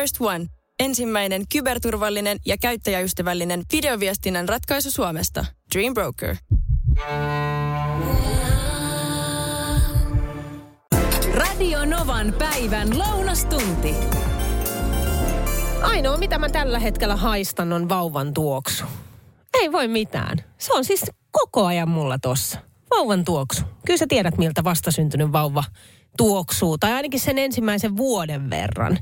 First One. Ensimmäinen kyberturvallinen ja käyttäjäystävällinen videoviestinnän ratkaisu Suomesta. Dream Broker. Radio Novan päivän lounastunti. Ainoa, mitä mä tällä hetkellä haistan, on vauvan tuoksu. Ei voi mitään. Se on siis koko ajan mulla tossa. Vauvan tuoksu. Kyllä sä tiedät, miltä vastasyntynyt vauva tuoksuu. Tai ainakin sen ensimmäisen vuoden verran.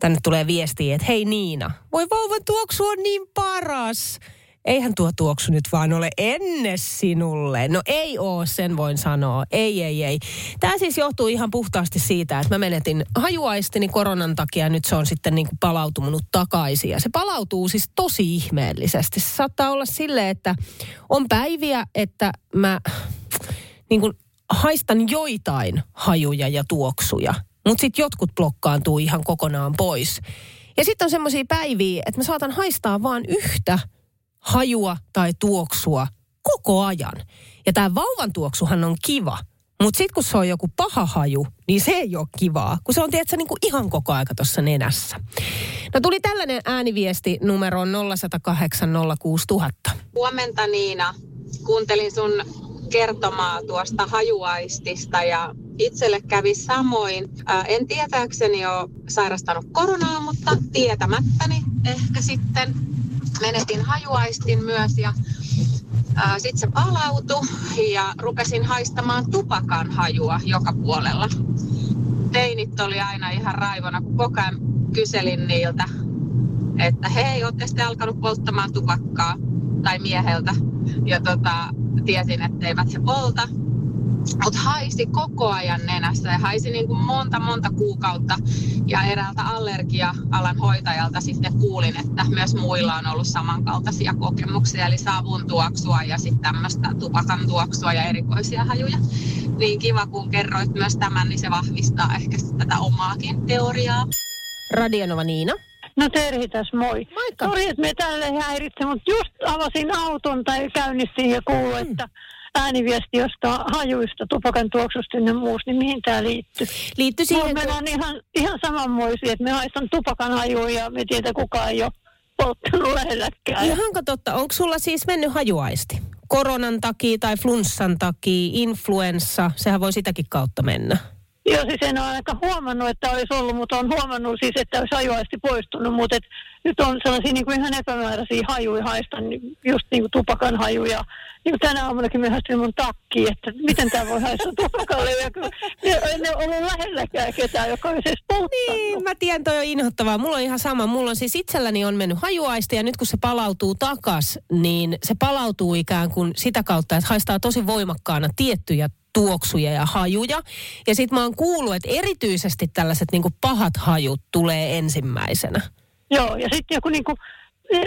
Tänne tulee viestiä, että hei Niina, voi vauvan tuoksu on niin paras eihän tuo tuoksu nyt vaan ole enne sinulle. No ei oo, sen voin sanoa. Ei, ei, ei. Tämä siis johtuu ihan puhtaasti siitä, että mä menetin hajuaistini koronan takia ja nyt se on sitten niin kuin palautunut takaisin. Ja se palautuu siis tosi ihmeellisesti. Se saattaa olla silleen, että on päiviä, että mä niin kuin haistan joitain hajuja ja tuoksuja. Mutta sitten jotkut blokkaantuu ihan kokonaan pois. Ja sitten on semmoisia päiviä, että mä saatan haistaa vaan yhtä – hajua tai tuoksua koko ajan. Ja tämä vauvan tuoksuhan on kiva, mutta sitten kun se on joku paha haju, niin se ei ole kivaa, kun se on tiedätkö, niin ihan koko aika tuossa nenässä. No tuli tällainen ääniviesti numeroon 0108 06000. Huomenta Niina. Kuuntelin sun kertomaa tuosta hajuaistista ja itselle kävi samoin. En tietääkseni ole sairastanut koronaa, mutta tietämättäni ehkä sitten menetin hajuaistin myös ja sitten se palautui ja rupesin haistamaan tupakan hajua joka puolella. Teinit oli aina ihan raivona, kun koko ajan kyselin niiltä, että hei, ootte sitten alkanut polttamaan tupakkaa tai mieheltä. Ja tota, tiesin, että eivät he polta mutta haisi koko ajan nenässä ja haisi niin kuin monta monta kuukautta. Ja eräältä allergia-alan hoitajalta sitten kuulin, että myös muilla on ollut samankaltaisia kokemuksia, eli savun tuoksua ja sitten tämmöistä tupakan tuoksua ja erikoisia hajuja. Niin kiva, kun kerroit myös tämän, niin se vahvistaa ehkä tätä omaakin teoriaa. Radionova Niina. No Terhi tässä, moi. Moikka. Sori, että me tälle häiritse, mutta just avasin auton tai käynnistin ja kuulin, hmm. että ääniviesti jostain hajuista, tupakan tuoksusta ja muusta, niin mihin tämä liittyy? Liittyy siihen, Mulla kun... on ihan, ihan samanmoisia, että me haistan tupakan hajuja ja me tiedä kukaan ei ole polttanut lähelläkään. Ihanko totta? Onko sulla siis mennyt hajuaisti? Koronan takia tai flunssan takia, influenssa, sehän voi sitäkin kautta mennä. Joo, siis en ole aika huomannut, että olisi ollut, mutta olen huomannut siis, että olisi hajuaisti poistunut, mutta et nyt on sellaisia niin kuin ihan epämääräisiä hajuja haistan, niin just niin kuin tupakan hajuja. Niin kuin tänä aamunakin me haistin mun takki, että miten tämä voi haistaa tupakalle. Ja kyllä en ole ollut lähelläkään ketään, joka olisi edes. Niin, mä tiedän, toi on inhottavaa. Mulla on ihan sama. Mulla on siis itselläni on mennyt hajuaisti ja nyt kun se palautuu takas, niin se palautuu ikään kuin sitä kautta, että haistaa tosi voimakkaana tiettyjä tuoksuja ja hajuja. Ja sitten mä oon kuullut, että erityisesti tällaiset niinku pahat hajut tulee ensimmäisenä. Joo, ja sitten joku niinku, e,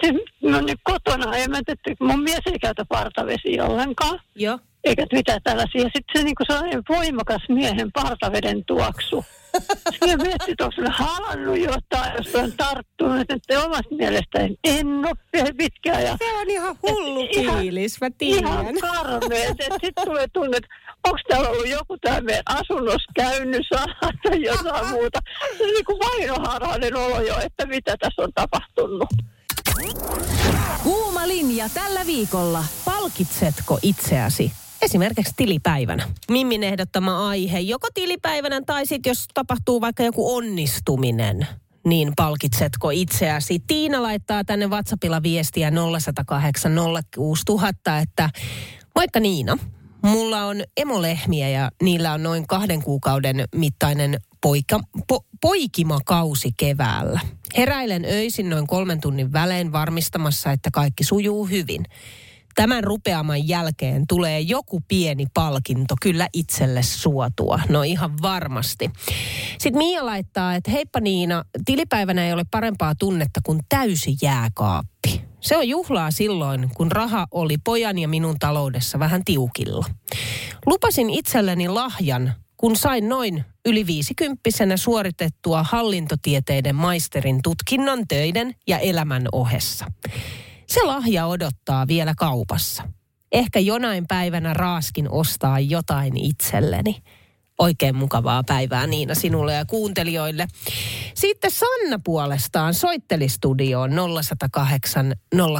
se, no niin kotona, ja mä tietysti, mun mies ei käytä partavesi ollenkaan. Joo. Eikä mitään tällaisia. Sitten se niinku sellainen voimakas miehen partaveden tuoksu. Miettii, että onko halannut jotain, jos on tarttunut. Että omasta mielestäni en ole pitkään. Ja, se on ihan hullu fiilis, mä tiedän. Ihan karmea. Sitten tulee tunne, että onko täällä ollut joku täällä meidän asunnossa käynyt tai jotain muuta. Se on niin kuin vainoharhainen olo jo, että mitä tässä on tapahtunut. Kuuma linja tällä viikolla. Palkitsetko itseäsi esimerkiksi tilipäivänä. Mimmin ehdottama aihe, joko tilipäivänä tai sitten jos tapahtuu vaikka joku onnistuminen, niin palkitsetko itseäsi? Tiina laittaa tänne WhatsAppilla viestiä 0108 06000, että moikka Niina, mulla on emolehmiä ja niillä on noin kahden kuukauden mittainen poika, po, poikimakausi keväällä. Heräilen öisin noin kolmen tunnin välein varmistamassa, että kaikki sujuu hyvin tämän rupeaman jälkeen tulee joku pieni palkinto kyllä itselle suotua. No ihan varmasti. Sitten Mia laittaa, että heippa Niina, tilipäivänä ei ole parempaa tunnetta kuin täysi jääkaappi. Se on juhlaa silloin, kun raha oli pojan ja minun taloudessa vähän tiukilla. Lupasin itselleni lahjan, kun sain noin yli viisikymppisenä suoritettua hallintotieteiden maisterin tutkinnon töiden ja elämän ohessa. Se lahja odottaa vielä kaupassa. Ehkä jonain päivänä raaskin ostaa jotain itselleni. Oikein mukavaa päivää Niina sinulle ja kuuntelijoille. Sitten Sanna puolestaan soitteli studioon 0108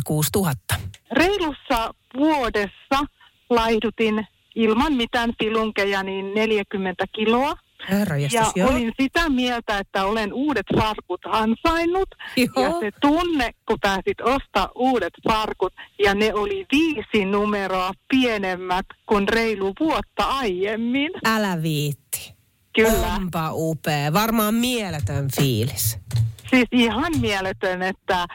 06000. Reilussa vuodessa laihdutin ilman mitään filunkeja niin 40 kiloa. Herra Ja olin sitä mieltä, että olen uudet farkut ansainnut. Joo. Ja se tunne, kun pääsit ostaa uudet farkut, ja ne oli viisi numeroa pienemmät kuin reilu vuotta aiemmin. Älä viitti. Kyllä. Onpa upea. Varmaan mieletön fiilis. Siis ihan mieletön, että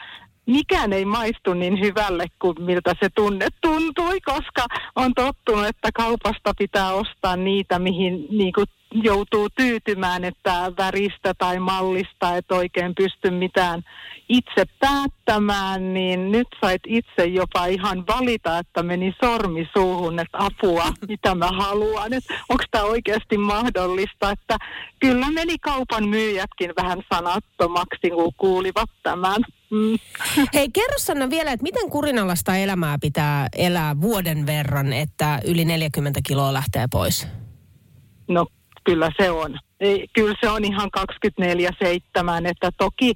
mikään ei maistu niin hyvälle kuin miltä se tunne tuntui, koska on tottunut, että kaupasta pitää ostaa niitä, mihin niin kuin joutuu tyytymään, että väristä tai mallista, et oikein pysty mitään itse päättämään, niin nyt sait itse jopa ihan valita, että meni sormi suuhun, että apua, mitä mä haluan, että onko tämä oikeasti mahdollista, että kyllä meni kaupan myyjätkin vähän sanattomaksi, kun kuulivat tämän. Mm. Hei, kerro Sanna vielä, että miten kurinalaista elämää pitää elää vuoden verran, että yli 40 kiloa lähtee pois? No kyllä se on. Ei, kyllä se on ihan 24-7, että toki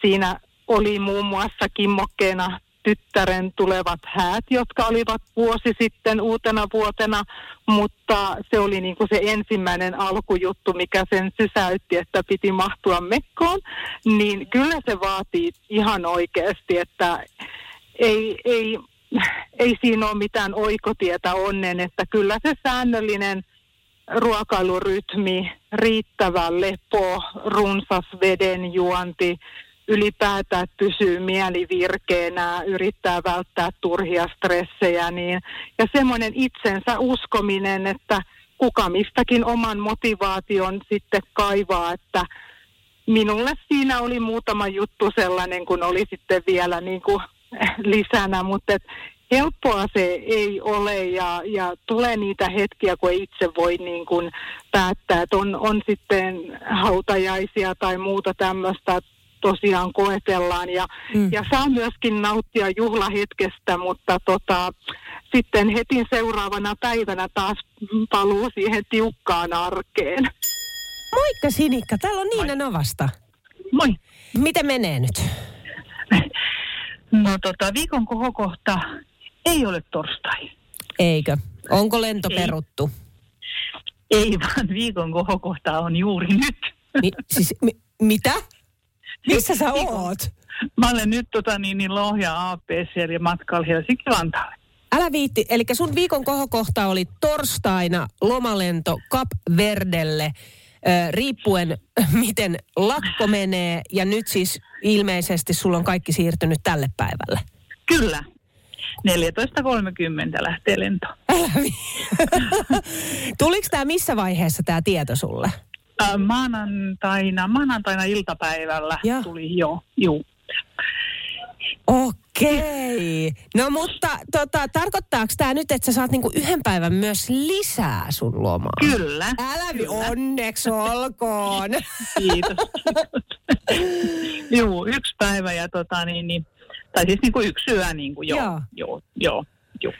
siinä oli muun muassa kimmokkeena tyttären tulevat häät, jotka olivat vuosi sitten uutena vuotena, mutta se oli niin kuin se ensimmäinen alkujuttu, mikä sen sysäytti, että piti mahtua mekkoon, niin kyllä se vaatii ihan oikeasti, että ei, ei, ei siinä ole mitään oikotietä onnen, että kyllä se säännöllinen ruokailurytmi, riittävä lepo, runsas veden juonti, ylipäätään että pysyy mieli virkeänä, yrittää välttää turhia stressejä, niin, ja semmoinen itsensä uskominen, että kuka mistäkin oman motivaation sitten kaivaa, että minulle siinä oli muutama juttu sellainen, kun oli sitten vielä niin kuin lisänä, mutta et helppoa se ei ole ja, ja tulee niitä hetkiä, kun ei itse voi niin kuin päättää, että on, on sitten hautajaisia tai muuta tämmöistä, tosiaan koetellaan ja, mm. ja saa myöskin nauttia juhlahetkestä, mutta tota, sitten heti seuraavana päivänä taas paluu siihen tiukkaan arkeen. Moikka Sinikka, täällä on Niina Novasta. Moi. Miten menee nyt? No tota, viikon kohokohta ei ole torstai. Eikö? Onko lento Ei. peruttu? Ei vaan viikon kohokohta on juuri nyt. Mi- siis, mi- mitä? Missä sä oot? Mä olen nyt tota, niin, niin Lohja APC eli matkalla Helsinki-Vantaalle. Älä viitti, eli sun viikon kohokohta oli torstaina lomalento Cap Verdelle, äh, riippuen miten lakko menee, ja nyt siis ilmeisesti sulla on kaikki siirtynyt tälle päivälle. Kyllä. 14.30 lähtee lento. Tuliko tämä missä vaiheessa tämä tieto sulle? Äh, maanantaina, maanantaina iltapäivällä Joo. tuli jo, juu. Okei. No mutta tota, tarkoittaako tämä nyt, että sä saat niinku yhden päivän myös lisää sun lomaa? Kyllä. Älä vi- onneksi olkoon. Kiitos. Juu, yksi päivä ja tota niin, niin tai siis niin kuin yksi yö niin kuin joo, Joo. joo, joo, joo.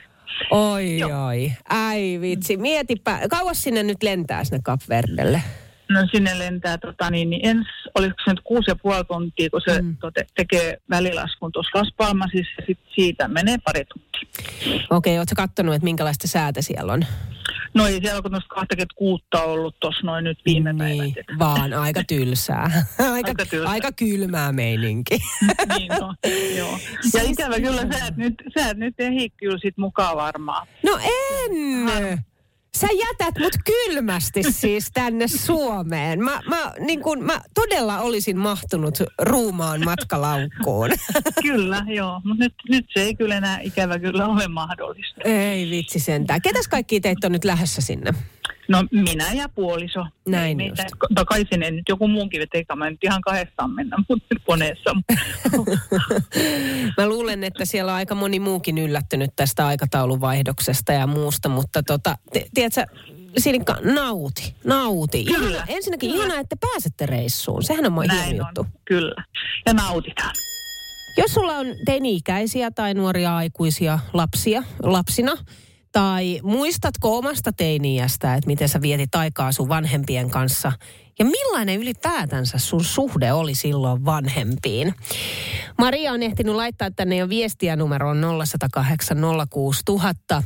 Oi, Joo. oi. Ai vitsi. Mietipä, kauas sinne nyt lentää sinne Kapverdelle? No sinne lentää tota niin, niin ens, oliko se nyt kuusi ja puoli tuntia, kun se Mm. tote, tekee välilaskun tuossa Las Palmasissa sit siitä menee pari tuntia. Okei, ootko kattonut, että minkälaista säätä siellä on? No ei siellä kun tuossa 26 ollut tuossa noin nyt viime päivät. niin, et- vaan aika tylsää. aika, aika, tylsää. aika kylmää meininki. niin no, joo. Ja Siis ikävä kyllä sä et nyt, sä et nyt ehdi kyllä sit mukaan varmaan. No en! Sä jätät mut kylmästi siis tänne Suomeen. Mä, mä, niin kun, mä todella olisin mahtunut ruumaan matkalaukkuun. Kyllä, joo. Mutta nyt, nyt se ei kyllä enää ikävä kyllä ole mahdollista. Ei vitsi sentään. Ketäs kaikki teitä on nyt lähdössä sinne? No minä ja puoliso. Näin Meitä, just. kai sinne nyt joku muunkin veteikä, mä nyt ihan kahdestaan mennä mutta koneessa. Mä luulen, että siellä on aika moni muukin yllättynyt tästä aikatauluvaihdoksesta ja muusta, mutta tota, tiedätkö, Sinikka, nauti, nauti. Kyllä. Ihana, ensinnäkin ihanaa, että pääsette reissuun. Sehän on moi hieno Näin juttu. on, kyllä. Ja nautitaan. Jos sulla on teini-ikäisiä tai nuoria aikuisia lapsia, lapsina, Tai muistatko omasta teiniästä, että miten sä vietit aikaa sun vanhempien kanssa? Ja millainen ylipäätänsä sun suhde oli silloin vanhempiin? Maria on ehtinyt laittaa tänne jo viestiä numeroon 0108 06000.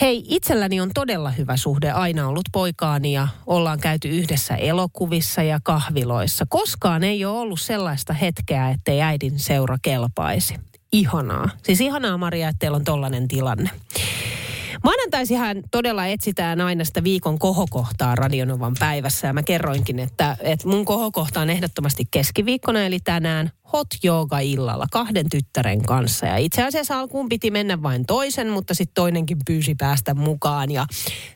Hei, itselläni on todella hyvä suhde aina ollut poikaani ja ollaan käyty yhdessä elokuvissa ja kahviloissa. Koskaan ei ole ollut sellaista hetkeä, ettei äidin seura kelpaisi. Ihanaa. Siis ihanaa Maria, että teillä on tollainen tilanne. Maanantaisihan todella etsitään aina sitä viikon kohokohtaa Radionovan päivässä. Ja mä kerroinkin, että, että mun kohokohta on ehdottomasti keskiviikkona, eli tänään hot yoga illalla kahden tyttären kanssa. Ja itse asiassa alkuun piti mennä vain toisen, mutta sitten toinenkin pyysi päästä mukaan. Ja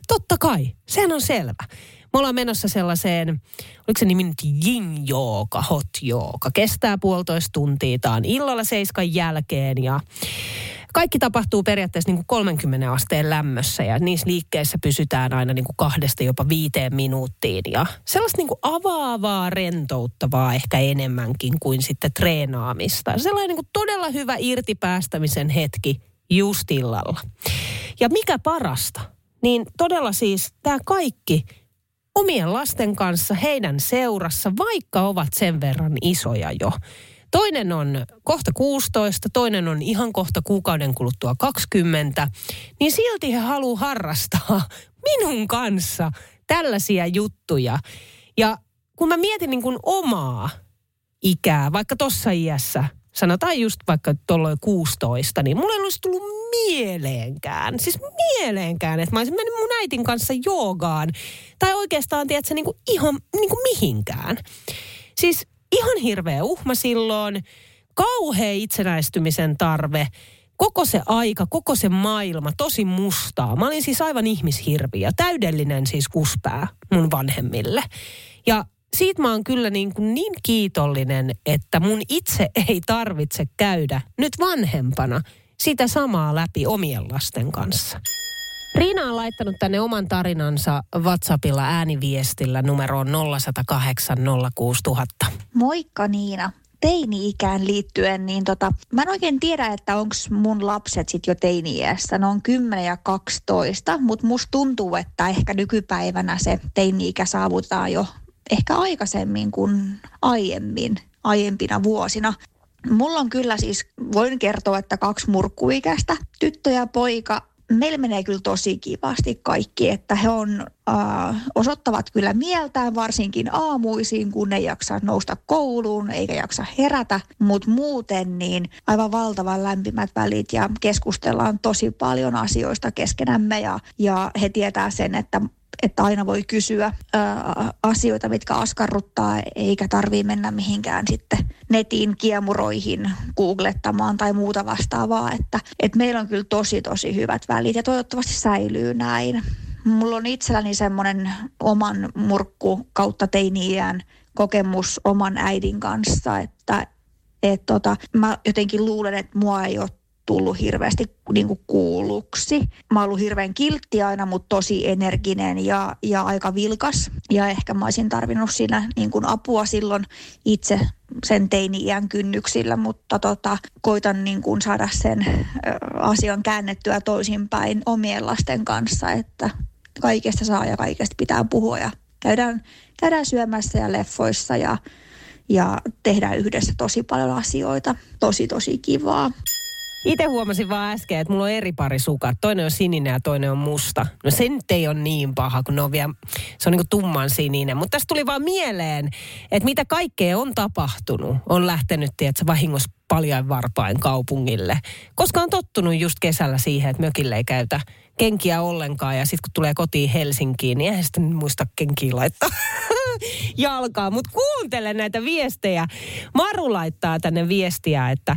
totta kai, sehän on selvä. Me ollaan menossa sellaiseen, oliko se nimi nyt yin jooga, hot jooga. Kestää puolitoista tuntia, tää on illalla seiskan jälkeen ja kaikki tapahtuu periaatteessa niin kuin 30 asteen lämmössä ja niissä liikkeissä pysytään aina niin kuin kahdesta jopa viiteen minuuttiin. Ja sellaista niin kuin avaavaa, rentouttavaa ehkä enemmänkin kuin sitten treenaamista. Sellainen niin kuin todella hyvä irtipäästämisen hetki just illalla. Ja mikä parasta, niin todella siis tämä kaikki omien lasten kanssa, heidän seurassa, vaikka ovat sen verran isoja jo. Toinen on kohta 16, toinen on ihan kohta kuukauden kuluttua 20, niin silti he haluaa harrastaa minun kanssa tällaisia juttuja. Ja kun mä mietin niin kuin omaa ikää, vaikka tuossa iässä, sanotaan just vaikka tuolloin 16, niin mulle ei olisi tullut mieleenkään, siis mieleenkään, että mä olisin mennyt mun äitin kanssa joogaan. Tai oikeastaan, tiedätkö, niin kuin ihan niin kuin mihinkään. Siis ihan hirveä uhma silloin, kauhea itsenäistymisen tarve, koko se aika, koko se maailma, tosi mustaa. Mä olin siis aivan ihmishirvi ja täydellinen siis kuspää mun vanhemmille. Ja siitä mä oon kyllä niin, kuin niin kiitollinen, että mun itse ei tarvitse käydä nyt vanhempana sitä samaa läpi omien lasten kanssa. Riina on laittanut tänne oman tarinansa WhatsAppilla ääniviestillä numeroon 0108 06000. Moikka Niina. Teini-ikään liittyen, niin tota, mä en oikein tiedä, että onko mun lapset sitten jo teini-iässä. Ne on 10 ja 12, mutta musta tuntuu, että ehkä nykypäivänä se teini-ikä saavutetaan jo ehkä aikaisemmin kuin aiemmin, aiempina vuosina. Mulla on kyllä siis, voin kertoa, että kaksi murkkuikäistä, tyttö ja poika, meillä menee kyllä tosi kivasti kaikki, että he on, äh, osoittavat kyllä mieltään varsinkin aamuisiin, kun ei jaksa nousta kouluun eikä jaksa herätä, mutta muuten niin aivan valtavan lämpimät välit ja keskustellaan tosi paljon asioista keskenämme ja, ja he tietää sen, että että aina voi kysyä ää, asioita, mitkä askarruttaa, eikä tarvii mennä mihinkään sitten netin kiemuroihin googlettamaan tai muuta vastaavaa. Että, että meillä on kyllä tosi tosi hyvät välit ja toivottavasti säilyy näin. Mulla on itselläni semmoinen oman murkku kautta teiniään kokemus oman äidin kanssa, että et tota, mä jotenkin luulen, että mua ei ole tullut hirveästi niin kuin kuulluksi. Mä oon ollut hirveän kiltti aina, mutta tosi energinen ja, ja aika vilkas. Ja ehkä mä olisin tarvinnut siinä niin kuin apua silloin itse sen teini-iän kynnyksillä, mutta tota, koitan niin kuin saada sen asian käännettyä toisinpäin omien lasten kanssa, että kaikesta saa ja kaikesta pitää puhua ja käydään, käydään syömässä ja leffoissa ja, ja tehdään yhdessä tosi paljon asioita. Tosi, tosi kivaa. Itse huomasin vaan äsken, että mulla on eri pari sukat. Toinen on sininen ja toinen on musta. No se nyt ei ole niin paha, kun ne on vielä, se on niin kuin tumman sininen. Mutta tässä tuli vaan mieleen, että mitä kaikkea on tapahtunut. On lähtenyt, tiedätkö, vahingossa paljon varpain kaupungille. Koska on tottunut just kesällä siihen, että mökille ei käytä kenkiä ollenkaan. Ja sitten kun tulee kotiin Helsinkiin, niin eihän sitten muista kenkiä laittaa jalkaa. Mutta kuuntele näitä viestejä. Maru laittaa tänne viestiä, että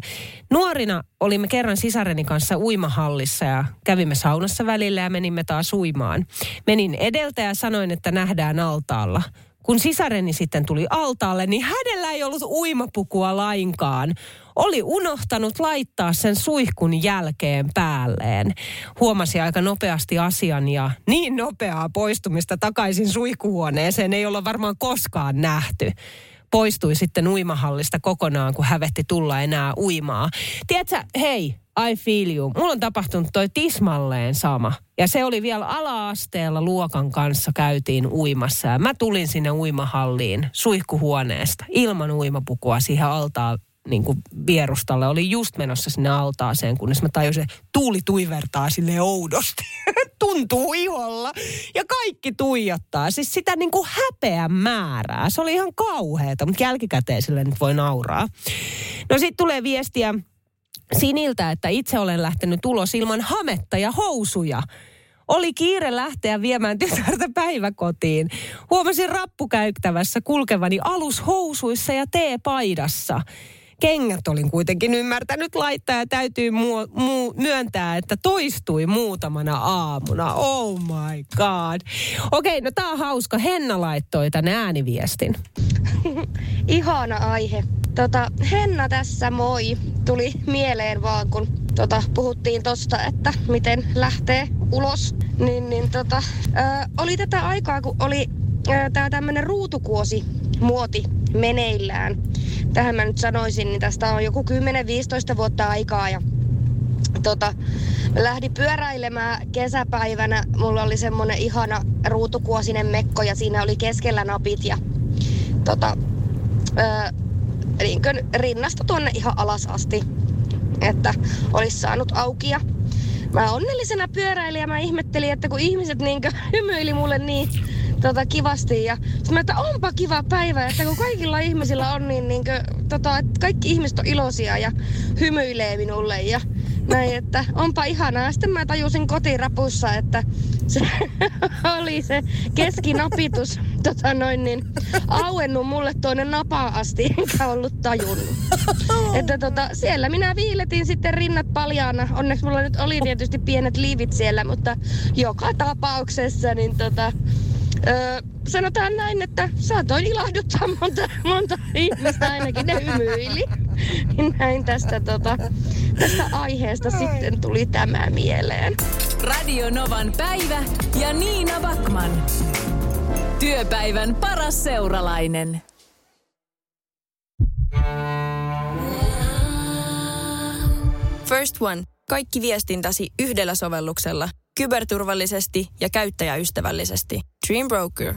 nuorina olimme kerran sisareni kanssa uimahallissa ja kävimme saunassa välillä ja menimme taas uimaan. Menin edeltä ja sanoin, että nähdään altaalla kun sisareni sitten tuli altaalle, niin hänellä ei ollut uimapukua lainkaan. Oli unohtanut laittaa sen suihkun jälkeen päälleen. Huomasi aika nopeasti asian ja niin nopeaa poistumista takaisin suihkuhuoneeseen ei olla varmaan koskaan nähty poistui sitten uimahallista kokonaan, kun hävetti tulla enää uimaa. Tiedätkö, hei, I feel you. Mulla on tapahtunut toi tismalleen sama. Ja se oli vielä ala-asteella luokan kanssa käytiin uimassa. Ja mä tulin sinne uimahalliin suihkuhuoneesta ilman uimapukua siihen altaan niin kuin vierustalle. Oli just menossa sinne altaaseen, kunnes mä tajusin, että tuuli tuivertaa sille oudosti. Tuntuu iholla. Ja kaikki tuijottaa. Siis sitä niin kuin häpeän määrää. Se oli ihan kauheata, mutta jälkikäteen sille nyt voi nauraa. No sitten tulee viestiä Siniltä, että itse olen lähtenyt ulos ilman hametta ja housuja. Oli kiire lähteä viemään tytärtä päiväkotiin. Huomasin rappukäyttävässä kulkevani alushousuissa ja teepaidassa. Kengät olin kuitenkin ymmärtänyt laittaa ja täytyy mu- mu- myöntää, että toistui muutamana aamuna. Oh my god. Okei, okay, no tää on hauska. Henna laittoi tän ääniviestin. Ihana aihe. Tota, Henna tässä moi. Tuli mieleen vaan, kun tota, puhuttiin tosta, että miten lähtee ulos. Niin, niin tota, ö, oli tätä aikaa, kun oli tämä tämmöinen ruutukuosi muoti meneillään. Tähän mä nyt sanoisin, niin tästä on joku 10-15 vuotta aikaa ja tota, lähdin pyöräilemään kesäpäivänä. Mulla oli semmonen ihana ruutukuosinen mekko ja siinä oli keskellä napit ja tota, ö, rinnasta tuonne ihan alas asti, että olisi saanut aukia. Mä onnellisena pyöräilin ja mä ihmettelin, että kun ihmiset niin hymyili mulle niin tota, kivasti. Ja sitten mä, että onpa kiva päivä, että kun kaikilla ihmisillä on niin, niin kuin, tota, että kaikki ihmiset on iloisia ja hymyilee minulle ja näin, että onpa ihanaa. Sitten mä tajusin kotirapussa, että se oli se keskinapitus tota noin, niin, auennut mulle tuonne napaan asti, enkä ollut tajunnut. Että tota, siellä minä viiletin sitten rinnat paljaana. Onneksi mulla nyt oli tietysti pienet liivit siellä, mutta joka tapauksessa niin tota, Öö, sanotaan näin, että saatoin ilahduttaa monta, monta ihmistä ainakin, ne hymyili. Näin tästä, tota, tästä aiheesta sitten tuli tämä mieleen. Radio Novan päivä ja Niina Backman. Työpäivän paras seuralainen. First One. Kaikki viestintäsi yhdellä sovelluksella. Kyberturvallisesti ja käyttäjäystävällisesti. Dream Broker.